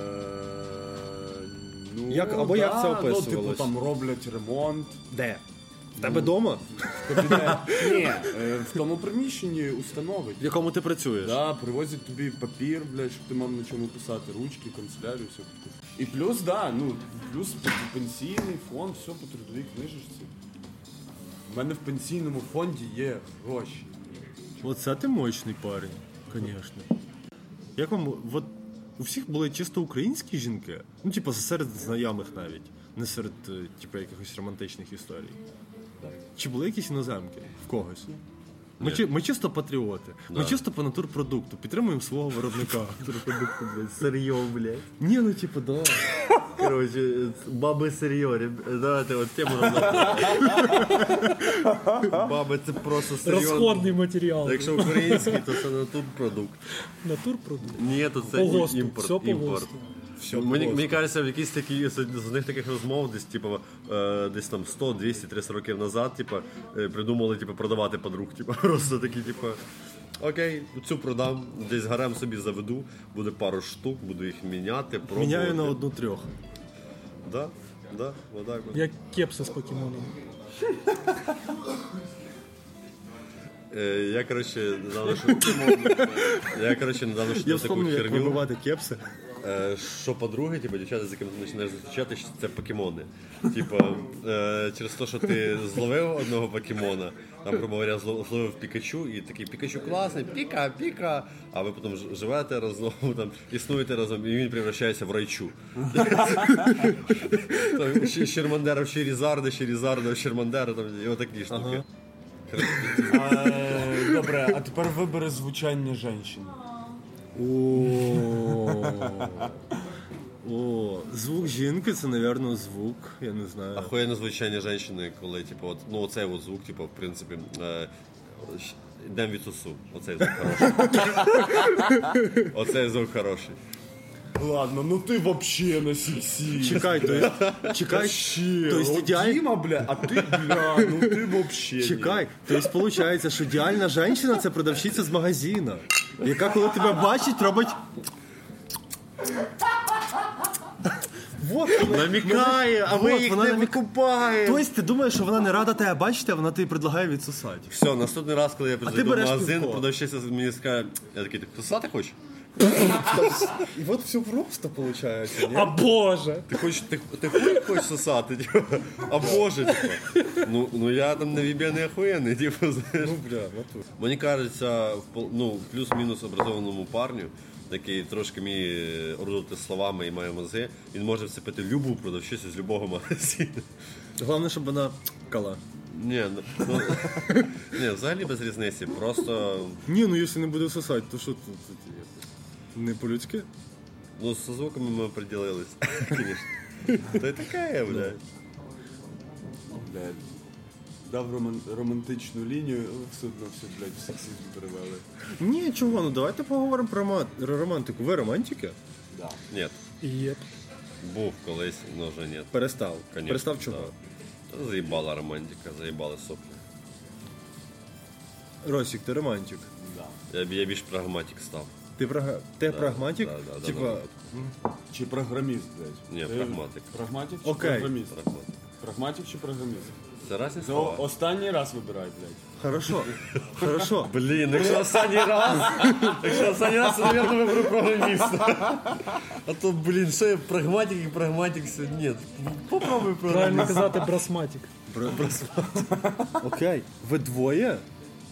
[SPEAKER 5] Ну,
[SPEAKER 2] Як- або як це
[SPEAKER 5] Ну, типу, там роблять ремонт.
[SPEAKER 2] Де? В тебе вдома?
[SPEAKER 5] Кабінет. Ні, е, в тому приміщенні установи.
[SPEAKER 2] В якому ти працюєш?
[SPEAKER 5] Да, привозять тобі папір, блядь, щоб ти мав на чому писати, ручки, канцелярію, все таке. І плюс, да, ну, плюс пенсійний фонд, все по трудовій книжечці. У мене в пенсійному фонді є гроші.
[SPEAKER 2] Оце ти мощний парень, звісно. Як вам, от у всіх були чисто українські жінки? Ну, типу, серед знайомих навіть, не серед, е, типу, якихось романтичних історій. Чи були якісь іноземки в когось? Ми, чи, ми чисто патріоти. Ми чисто по натурпродукту. Підтримуємо свого виробника. Натурпродукту, блядь.
[SPEAKER 3] Сирйо, блядь.
[SPEAKER 2] Ні, ну типу, да.
[SPEAKER 3] Короче, баби сирйо, ребят. Давайте от тему Баби це просто сирйо.
[SPEAKER 4] Розходний матеріал.
[SPEAKER 3] Якщо український, то це не тут продукт.
[SPEAKER 4] Натурпродукт.
[SPEAKER 3] Ні, то це
[SPEAKER 4] По ГОСТу,
[SPEAKER 3] імпорт.
[SPEAKER 4] все по
[SPEAKER 3] імпорт.
[SPEAKER 2] Все,
[SPEAKER 3] Мені, мені кажеться, в якісь такі з них таких розмов, десь типу, е, десь там 100, 200, 300 років назад, типу, е, придумали типу, продавати подруг. Типу, просто такі, типу. Окей, цю продам, десь гарем собі заведу, буде пару штук, буду їх міняти, пробувати.
[SPEAKER 2] Міняю на одну трьох.
[SPEAKER 3] Да, да, отак от.
[SPEAKER 4] Як кепси з покемоном.
[SPEAKER 3] Е, Я, коротше, недавно що... Я, коротше, недавно
[SPEAKER 2] Я
[SPEAKER 3] що таку
[SPEAKER 2] вспомнив, як
[SPEAKER 3] херню.
[SPEAKER 2] вибивати кепси.
[SPEAKER 3] Е, Що подруги, типу, дівчата, з якими ти починаєш зустрічати, це покемони. Типа, е, через те, що ти зловив одного покемона, там, грубо говоря, зло- зловив Пікачу, і такий Пікачу класний, піка, піка, а ви потім живете разом, там, існуєте разом, і він превращається в райчу. Щермандера в Щерізарда, Щерізарда в Щермандера, там, і отакі штуки.
[SPEAKER 5] Добре, а тепер вибери звучання жінки.
[SPEAKER 2] О, звук жінки це, напевно, звук, я не знаю.
[SPEAKER 3] Охуєнне звучання жінки, коли, типу, от, ну, оцей от звук, типу, в принципі, е, йдемо від сусу. Оцей звук хороший. Оцей звук хороший.
[SPEAKER 5] Ладно, ну ти вообще на сексі.
[SPEAKER 2] Чекай, то есть, чекай,
[SPEAKER 5] Вообще.
[SPEAKER 2] то есть
[SPEAKER 5] От
[SPEAKER 2] ідеаль...
[SPEAKER 5] Діма, бля, а ти, бля, ну ти вообще. ні.
[SPEAKER 2] Чекай, то есть получається, що ідеальна жінка це продавщиця з магазина, яка коли тебе бачить, робить. Вот,
[SPEAKER 3] Намікає, а ви їх не викупаєте.
[SPEAKER 2] Тобто ти думаєш, що вона не рада тебе бачити, а вона тобі предлагає відсосати.
[SPEAKER 3] Все, наступний раз, коли я
[SPEAKER 2] ти
[SPEAKER 3] прийду в
[SPEAKER 2] береш
[SPEAKER 3] магазин,
[SPEAKER 2] пивко.
[SPEAKER 3] продавщиця мені скаже, я такий, ти сосати хочеш?
[SPEAKER 2] І от все просто виходить, ні?
[SPEAKER 4] А боже!
[SPEAKER 3] Ти хочеш, ти, ти хуй хочеш сосати? Типу? А боже, типу. Ну, ну я там не віб'яний охуєнний, типу, знаєш.
[SPEAKER 2] Ну, бля, натур.
[SPEAKER 3] Мені кажеться, в ну, плюс-мінус образованому парню, який трошки вміє орудувати словами і має мозги, він може вцепити любу продавщицю з любого магазину.
[SPEAKER 2] Головне, щоб вона кала.
[SPEAKER 3] Ні, ну, ну, ні, взагалі без різниці. Просто
[SPEAKER 2] Ні, ну якщо не буде сосати, то що тут? Не по-людськи?
[SPEAKER 3] ну, з звуками ми оприділились, звісно. Та й таке, блядь.
[SPEAKER 5] Блядь. Дав романтичну лінію, але все одно все, блядь, в сексизм перевели.
[SPEAKER 2] Ні, чого, ну давайте поговоримо про романтику. Ви романтики?
[SPEAKER 5] Да.
[SPEAKER 3] Ні,
[SPEAKER 4] Єп.
[SPEAKER 3] був колись, але вже ні.
[SPEAKER 2] Перестав.
[SPEAKER 3] Конечно,
[SPEAKER 2] Перестав чого?
[SPEAKER 3] да. Та заїбала романтика, заїбали сопли.
[SPEAKER 2] Росік, ти романтик.
[SPEAKER 5] Да.
[SPEAKER 3] Я, б- я більш прагматик став.
[SPEAKER 2] Ти, прага... ти прагматик?
[SPEAKER 3] да, да, да,
[SPEAKER 2] Типа,
[SPEAKER 3] да.
[SPEAKER 5] Чи програміст, блядь?
[SPEAKER 3] Ні,
[SPEAKER 5] Ти
[SPEAKER 3] прагматик.
[SPEAKER 5] Прагматик чи
[SPEAKER 2] Окей.
[SPEAKER 5] програміст?
[SPEAKER 3] Прагматик.
[SPEAKER 5] Прагматик чи програміст?
[SPEAKER 3] Це разні
[SPEAKER 5] Це
[SPEAKER 3] слова.
[SPEAKER 5] останній раз вибирай, блядь.
[SPEAKER 2] хорошо. Хорошо.
[SPEAKER 3] Блін, якщо останній раз, якщо останній раз, то, мабуть, виберу програміста. А то, блін, що я прагматик і прагматик сьогодні. Ні, попробуй
[SPEAKER 4] Правильно
[SPEAKER 3] програміст.
[SPEAKER 4] казати брасматік.
[SPEAKER 2] Окей. Ви двоє?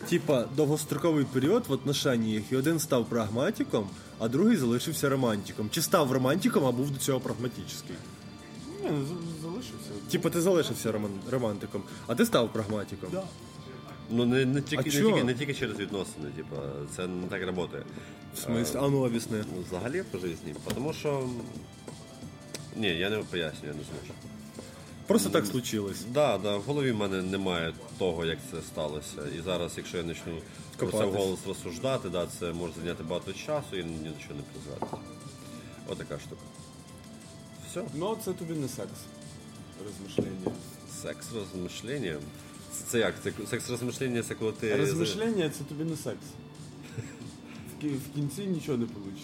[SPEAKER 2] Типа, довгостроковий період в отношеннях, і один став прагматиком, а другий залишився романтиком. Чи став романтиком, а був до цього прагматичний?
[SPEAKER 5] Ні, ну залишився.
[SPEAKER 2] Типа ти залишився роман... романтиком, а ти став прагматиком.
[SPEAKER 5] Да.
[SPEAKER 3] Ну, не, не, тільки,
[SPEAKER 2] А
[SPEAKER 3] не, тільки, не тільки через відносини, типа, це не так працює.
[SPEAKER 2] В смислі? А ну об'ясни.
[SPEAKER 3] Ну, взагалі по житті. Тому що. Ні, я не пояснюю, я не зможу.
[SPEAKER 2] Просто так случилось.
[SPEAKER 3] Да, да, в голові в мене немає того, як це сталося. І зараз, якщо я почну про це вголос розсуждати, да, це може зайняти багато часу і ні до чого не призвести. Отака штука. Все.
[SPEAKER 5] Ну, це тобі не секс. Розмишлення.
[SPEAKER 3] Секс розмишлення. Це, це як? Це секс розмишлення це коли ти.
[SPEAKER 5] Розмишлення це тобі не секс. В, в кінці нічого не вийде.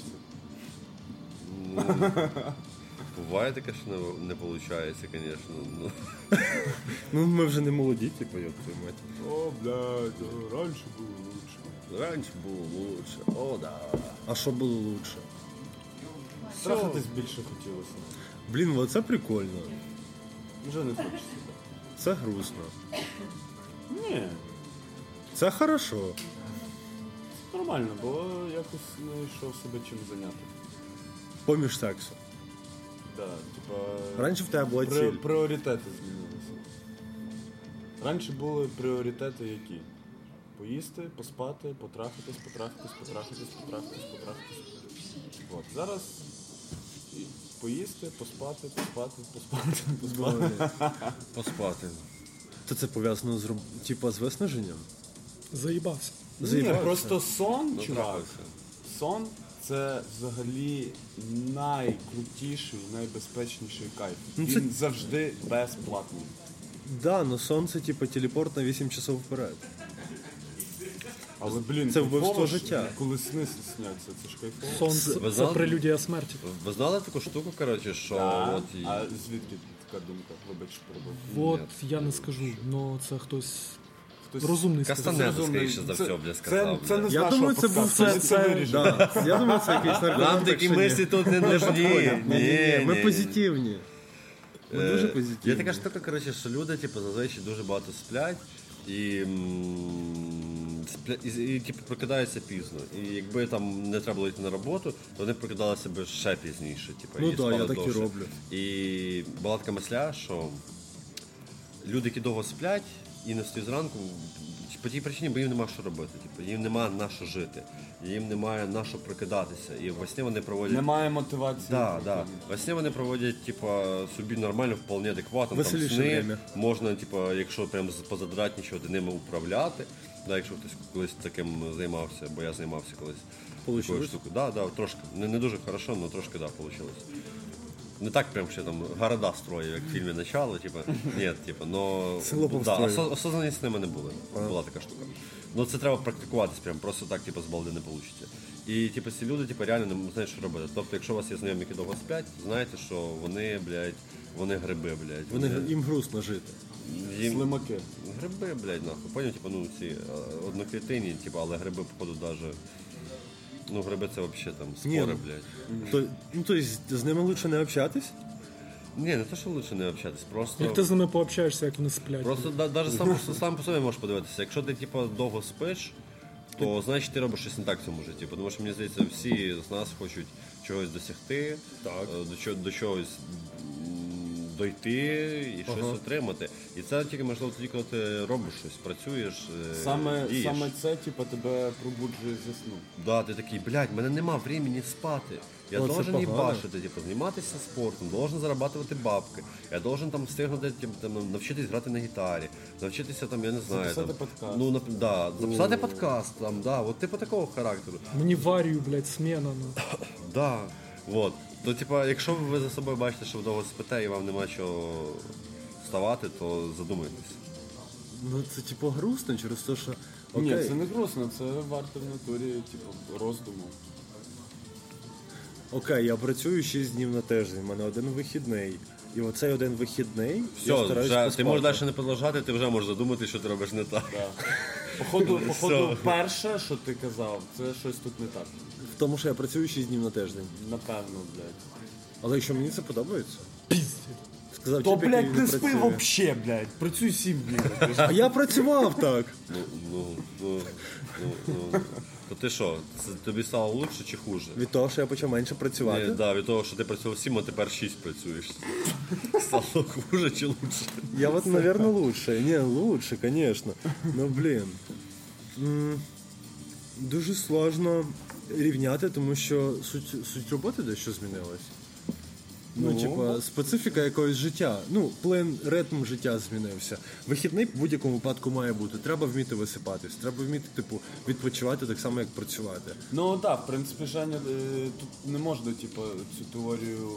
[SPEAKER 3] Буває таке, що не, не виходить, звісно. Ну,
[SPEAKER 2] Ну ми вже не молоді, типу, йоп твою мать.
[SPEAKER 5] О, блядь, о, раніше було лучше.
[SPEAKER 3] раніше було лучше. О, да.
[SPEAKER 2] А що було лучше?
[SPEAKER 5] Трахатись більше хотілося.
[SPEAKER 2] Блін, вот це прикольно.
[SPEAKER 5] Вже не хочеться.
[SPEAKER 2] Це грустно.
[SPEAKER 5] Ні,
[SPEAKER 2] Це хорошо.
[SPEAKER 5] це нормально, бо якось знайшов себе чим зайняти.
[SPEAKER 2] Поміж сексу.
[SPEAKER 5] Да, типа,
[SPEAKER 2] Раніше в тебе була
[SPEAKER 5] при-
[SPEAKER 2] ціль.
[SPEAKER 5] пріоритети змінилися. Раніше були пріоритети які? Поїсти, поспати, потрахатись, потрахатись, потрахатись, потрахатись, потрахатись. От. Зараз поїсти, поспати, поспати, поспати, поспати.
[SPEAKER 3] Поспати.
[SPEAKER 2] То це пов'язано з роб- типа з виснаженням?
[SPEAKER 4] Заїбався.
[SPEAKER 5] Ні,
[SPEAKER 2] Заїбався.
[SPEAKER 5] просто сон,
[SPEAKER 3] Ну,
[SPEAKER 5] чувак. Сон це взагалі найкрутіший, найбезпечніший кайф.
[SPEAKER 2] Ну,
[SPEAKER 5] Він завжди безплатний.
[SPEAKER 2] Да, но сонце, типа, телепорт на 8 часов вперед.
[SPEAKER 5] Але, блін,
[SPEAKER 2] Це вбивство
[SPEAKER 5] кайфово ж,
[SPEAKER 2] життя.
[SPEAKER 5] Коли сни сняться, це ж кайфово.
[SPEAKER 4] Сон
[SPEAKER 3] Ви
[SPEAKER 4] це
[SPEAKER 3] знали?
[SPEAKER 4] прелюдія смерті.
[SPEAKER 3] Ви знали таку штуку, коротше, що
[SPEAKER 5] Да.
[SPEAKER 3] от і-
[SPEAKER 5] А звідки така думка? Вибач, пробив.
[SPEAKER 4] От я не скажу, але це хтось
[SPEAKER 5] хтось
[SPEAKER 4] Розумний сказав.
[SPEAKER 3] Кастанеда, скоріше за все, бля,
[SPEAKER 5] Це,
[SPEAKER 3] сказав.
[SPEAKER 5] це не з
[SPEAKER 2] Я думаю, це був це, це, да. Я думаю, це якийсь
[SPEAKER 3] Нам такі мислі тут не нужні. Ні,
[SPEAKER 2] Ми позитивні. Ми дуже
[SPEAKER 3] Е,
[SPEAKER 2] позитивні.
[SPEAKER 3] Є така штука, коротше, що люди, типу, зазвичай дуже багато сплять і, спля... і, і типу, прокидаються пізно. І якби там не треба було йти на роботу, то вони прокидалися б ще пізніше. Типу,
[SPEAKER 2] Ну
[SPEAKER 3] і
[SPEAKER 2] да,
[SPEAKER 3] спали
[SPEAKER 2] я так і роблю.
[SPEAKER 3] І була така мисля, що люди, які довго сплять і не встають зранку, по тій причині, бо їм нема що робити. Типу, їм нема на що жити, їм немає на що прокидатися. І во сні вони проводять.
[SPEAKER 5] Немає мотивації.
[SPEAKER 3] Да, да. Во сні вони проводять, типа, собі нормально, вполне адекватно. Там сни,
[SPEAKER 2] время.
[SPEAKER 3] можна, типа, якщо прям позадратнічувати, ними управляти. Да, якщо хтось колись таким займався, бо я займався колись такою штукою. Да, да, трошки. Не, не дуже хорошо, але трошки да, вийшло. Не так прям ще там города строїв, як в фільмі начало, типа. Ні, типа, но
[SPEAKER 2] Село
[SPEAKER 3] да, осо- осознаність з ними не були. Була така штука. Ну це треба практикуватись, прям просто так, типу, з балди не вийде. І типу, ці люди типу, реально не знають, що робити. Тобто, якщо у вас є знайомі, які довго сплять, знайте, що вони, блядь, вони гриби, блядь.
[SPEAKER 2] Вони їм грустно жити.
[SPEAKER 3] їм...
[SPEAKER 5] Слимаки.
[SPEAKER 3] Гриби, блядь, нахуй. Поняв, типу, ну ці е, типу, але гриби, походу, даже. Ну, гриби це взагалі там
[SPEAKER 2] Ні,
[SPEAKER 3] спори,
[SPEAKER 2] ну.
[SPEAKER 3] блядь.
[SPEAKER 2] То, ну, то есть, з ними лучше не общатись?
[SPEAKER 3] Ні, не те, що лучше не общатись, просто.
[SPEAKER 4] Як ти з ними пообщаєшся, як вони сплять?
[SPEAKER 3] Просто да, навіть сам, по- сам по собі можеш подивитися. Якщо ти типу, довго спиш, то значить ти робиш щось не так в цьому житті. Тому що мені здається, всі з нас хочуть чогось досягти,
[SPEAKER 2] Так.
[SPEAKER 3] е, до, чого- до чогось дойти і щось отримати. І це тільки можливо тоді, коли ти робиш щось, працюєш. е,
[SPEAKER 5] Саме,
[SPEAKER 3] дієш.
[SPEAKER 5] саме це, типу, тебе пробуджує зі сну.
[SPEAKER 3] Да, ти такий, блядь, мене нема времени спати. Я
[SPEAKER 2] Ну, це
[SPEAKER 3] должен їбашити, типу, займатися спортом, должен зарабатувати бабки. Я должен там встигнути типу, там, навчитись грати на гітарі, навчитися там, я не знаю.
[SPEAKER 5] Записати
[SPEAKER 3] там,
[SPEAKER 5] подкаст.
[SPEAKER 3] Ну, нап- да, записати подкаст, там, да, от типу такого характеру.
[SPEAKER 4] Мені варію, блядь, смена. Ну.
[SPEAKER 3] Да, вот. То, типа, якщо ви за собою бачите, що ви довго спите і вам нема чого вставати, то задумайтесь.
[SPEAKER 2] Ну це типу грустно через те, що.
[SPEAKER 5] Ні,
[SPEAKER 2] Окей,
[SPEAKER 5] це не грустно, це варто в натурі, типу, роздуму.
[SPEAKER 2] окей, я працюю 6 днів на тиждень, у мене один вихідний. І оцей один вихідний я
[SPEAKER 3] Все,
[SPEAKER 2] стараюсь
[SPEAKER 3] вже, ти можеш далі не продовжати, ти вже можеш задумати, що ти робиш не так.
[SPEAKER 5] Походу, походу, перше, що ти казав, це щось тут не так.
[SPEAKER 2] В тому, що я працюю 6 днів на тиждень.
[SPEAKER 5] Напевно, блядь.
[SPEAKER 2] Але що мені це подобається. Сказав,
[SPEAKER 5] То,
[SPEAKER 2] тип,
[SPEAKER 5] блядь,
[SPEAKER 2] не
[SPEAKER 5] не спи
[SPEAKER 2] працює.
[SPEAKER 5] вообще, блядь. Працюй сім днів.
[SPEAKER 2] А я працював так.
[SPEAKER 3] Ну, ну, ну, ну, ну. То ти що, це тобі стало лучше чи хуже?
[SPEAKER 2] Від того, що я почав менше працювати.
[SPEAKER 3] Ні, да, від того, що ти працював 7, а тепер 6 працюєш. Стало хуже чи лучше?
[SPEAKER 2] Я от, мабуть, лучше. Ні, лучше, звісно. Ну, блін. Дуже сложно рівняти, тому що суть, суть роботи дещо змінилась. Ну,
[SPEAKER 5] Ну,
[SPEAKER 2] типа, специфіка якогось життя. Ну, плен ритм життя змінився. Вихідний в будь-якому випадку має бути. Треба вміти висипатись, треба вміти, типу, відпочивати так само, як працювати.
[SPEAKER 5] Ну так, в принципі, Женя, е, тут не можна типу, цю теорію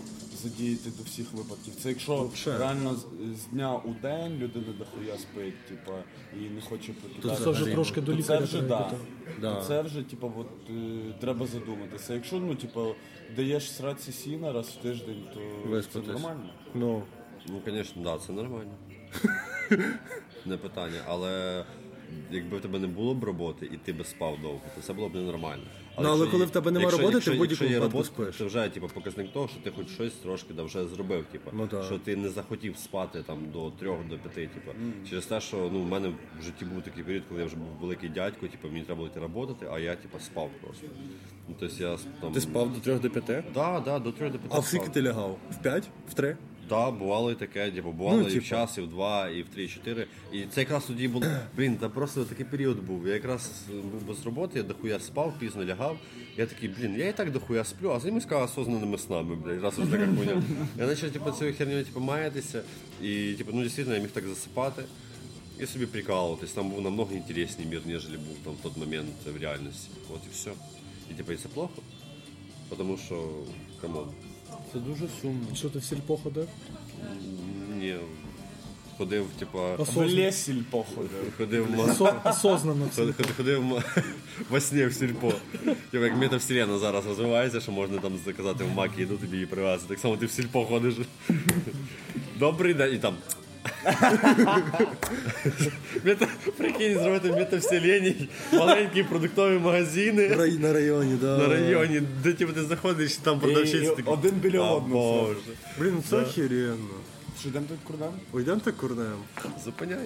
[SPEAKER 5] задіяти до всіх випадків. Це якщо
[SPEAKER 2] Вообще.
[SPEAKER 5] реально з, з дня у день людина дохуя спить, типу, і не хоче прокидатися.
[SPEAKER 4] Це вже трошки до лікаря
[SPEAKER 5] Це вже
[SPEAKER 4] треба
[SPEAKER 5] да.
[SPEAKER 4] йти.
[SPEAKER 2] Да.
[SPEAKER 5] Це вже типу, от, е, треба задуматися. Якщо ну, типу, даєш сраці сіна раз в тиждень, то
[SPEAKER 2] Виспатись.
[SPEAKER 5] це нормально.
[SPEAKER 2] Ну,
[SPEAKER 3] Ну, звісно, да, це нормально. Не питання. Але якби в тебе не було б роботи і ти би спав довго, то це було б ненормально.
[SPEAKER 2] Ну, але коли
[SPEAKER 3] є-
[SPEAKER 2] в тебе нема роботи,
[SPEAKER 3] якщо-
[SPEAKER 2] ти в будь-якому випадку спиш.
[SPEAKER 3] Це вже типу, показник того, що ти хоч щось трошки да, вже зробив. Типу,
[SPEAKER 2] Ну,
[SPEAKER 3] що ти не захотів спати там до трьох, до п'яти. Типу. Через те, що ну, в мене в житті був такий період, коли я вже був великий дядько, типу, мені треба було йти працювати, а я типу, спав просто. Ну, тобто, я, там...
[SPEAKER 2] ти спав до 3 до 5?
[SPEAKER 3] Да, да, до трьох до п'яти.
[SPEAKER 2] А в скільки ти лягав? В 5? В 3?
[SPEAKER 3] Так, бувало і таке, типу, бувало
[SPEAKER 2] Ну,
[SPEAKER 3] і в
[SPEAKER 2] типу.
[SPEAKER 3] час, і в два, і в три, і в чотири. І це якраз тоді було. Блін, та просто такий період був. Я якраз був без роботи, я дохуя спав, пізно лягав. Я такий, блін, я і так дохуя сплю, а займусь осознаними снами, блядь, раз уж така хуйня. Я почав типу, цією хернею типу, маятися, і типу, ну дійсно я міг так засипати. І собі прикалуватись. Там був намного інтересній мір, ніж був там в той момент в реальності. От і все. І типу, і це плохо. Тому що, come on.
[SPEAKER 2] Це дуже сумно.
[SPEAKER 4] Що ти в сільпо ходив?
[SPEAKER 3] Ні, ходив, типа,
[SPEAKER 5] В
[SPEAKER 4] Осознанно.
[SPEAKER 3] ходив ходив, ходив, ходив во сні в сільпо. Типа, як метавселена зараз розвивається, що можна там заказати в макі, іду тобі її привезти. Так само ти в сільпо ходиш. Добрий день, і там. Мета, прикинь, зробити метавселені, маленькі продуктові магазини
[SPEAKER 2] На районі, да.
[SPEAKER 3] на районі, де типу, ти заходиш, там
[SPEAKER 5] І,
[SPEAKER 3] продавщиці такі.
[SPEAKER 5] один біля
[SPEAKER 3] «А,
[SPEAKER 5] одного.
[SPEAKER 2] Блін, це охеренно.
[SPEAKER 5] Що йдемо так курнем?
[SPEAKER 2] Ой, йдемо так курнем.
[SPEAKER 3] Зупиняй.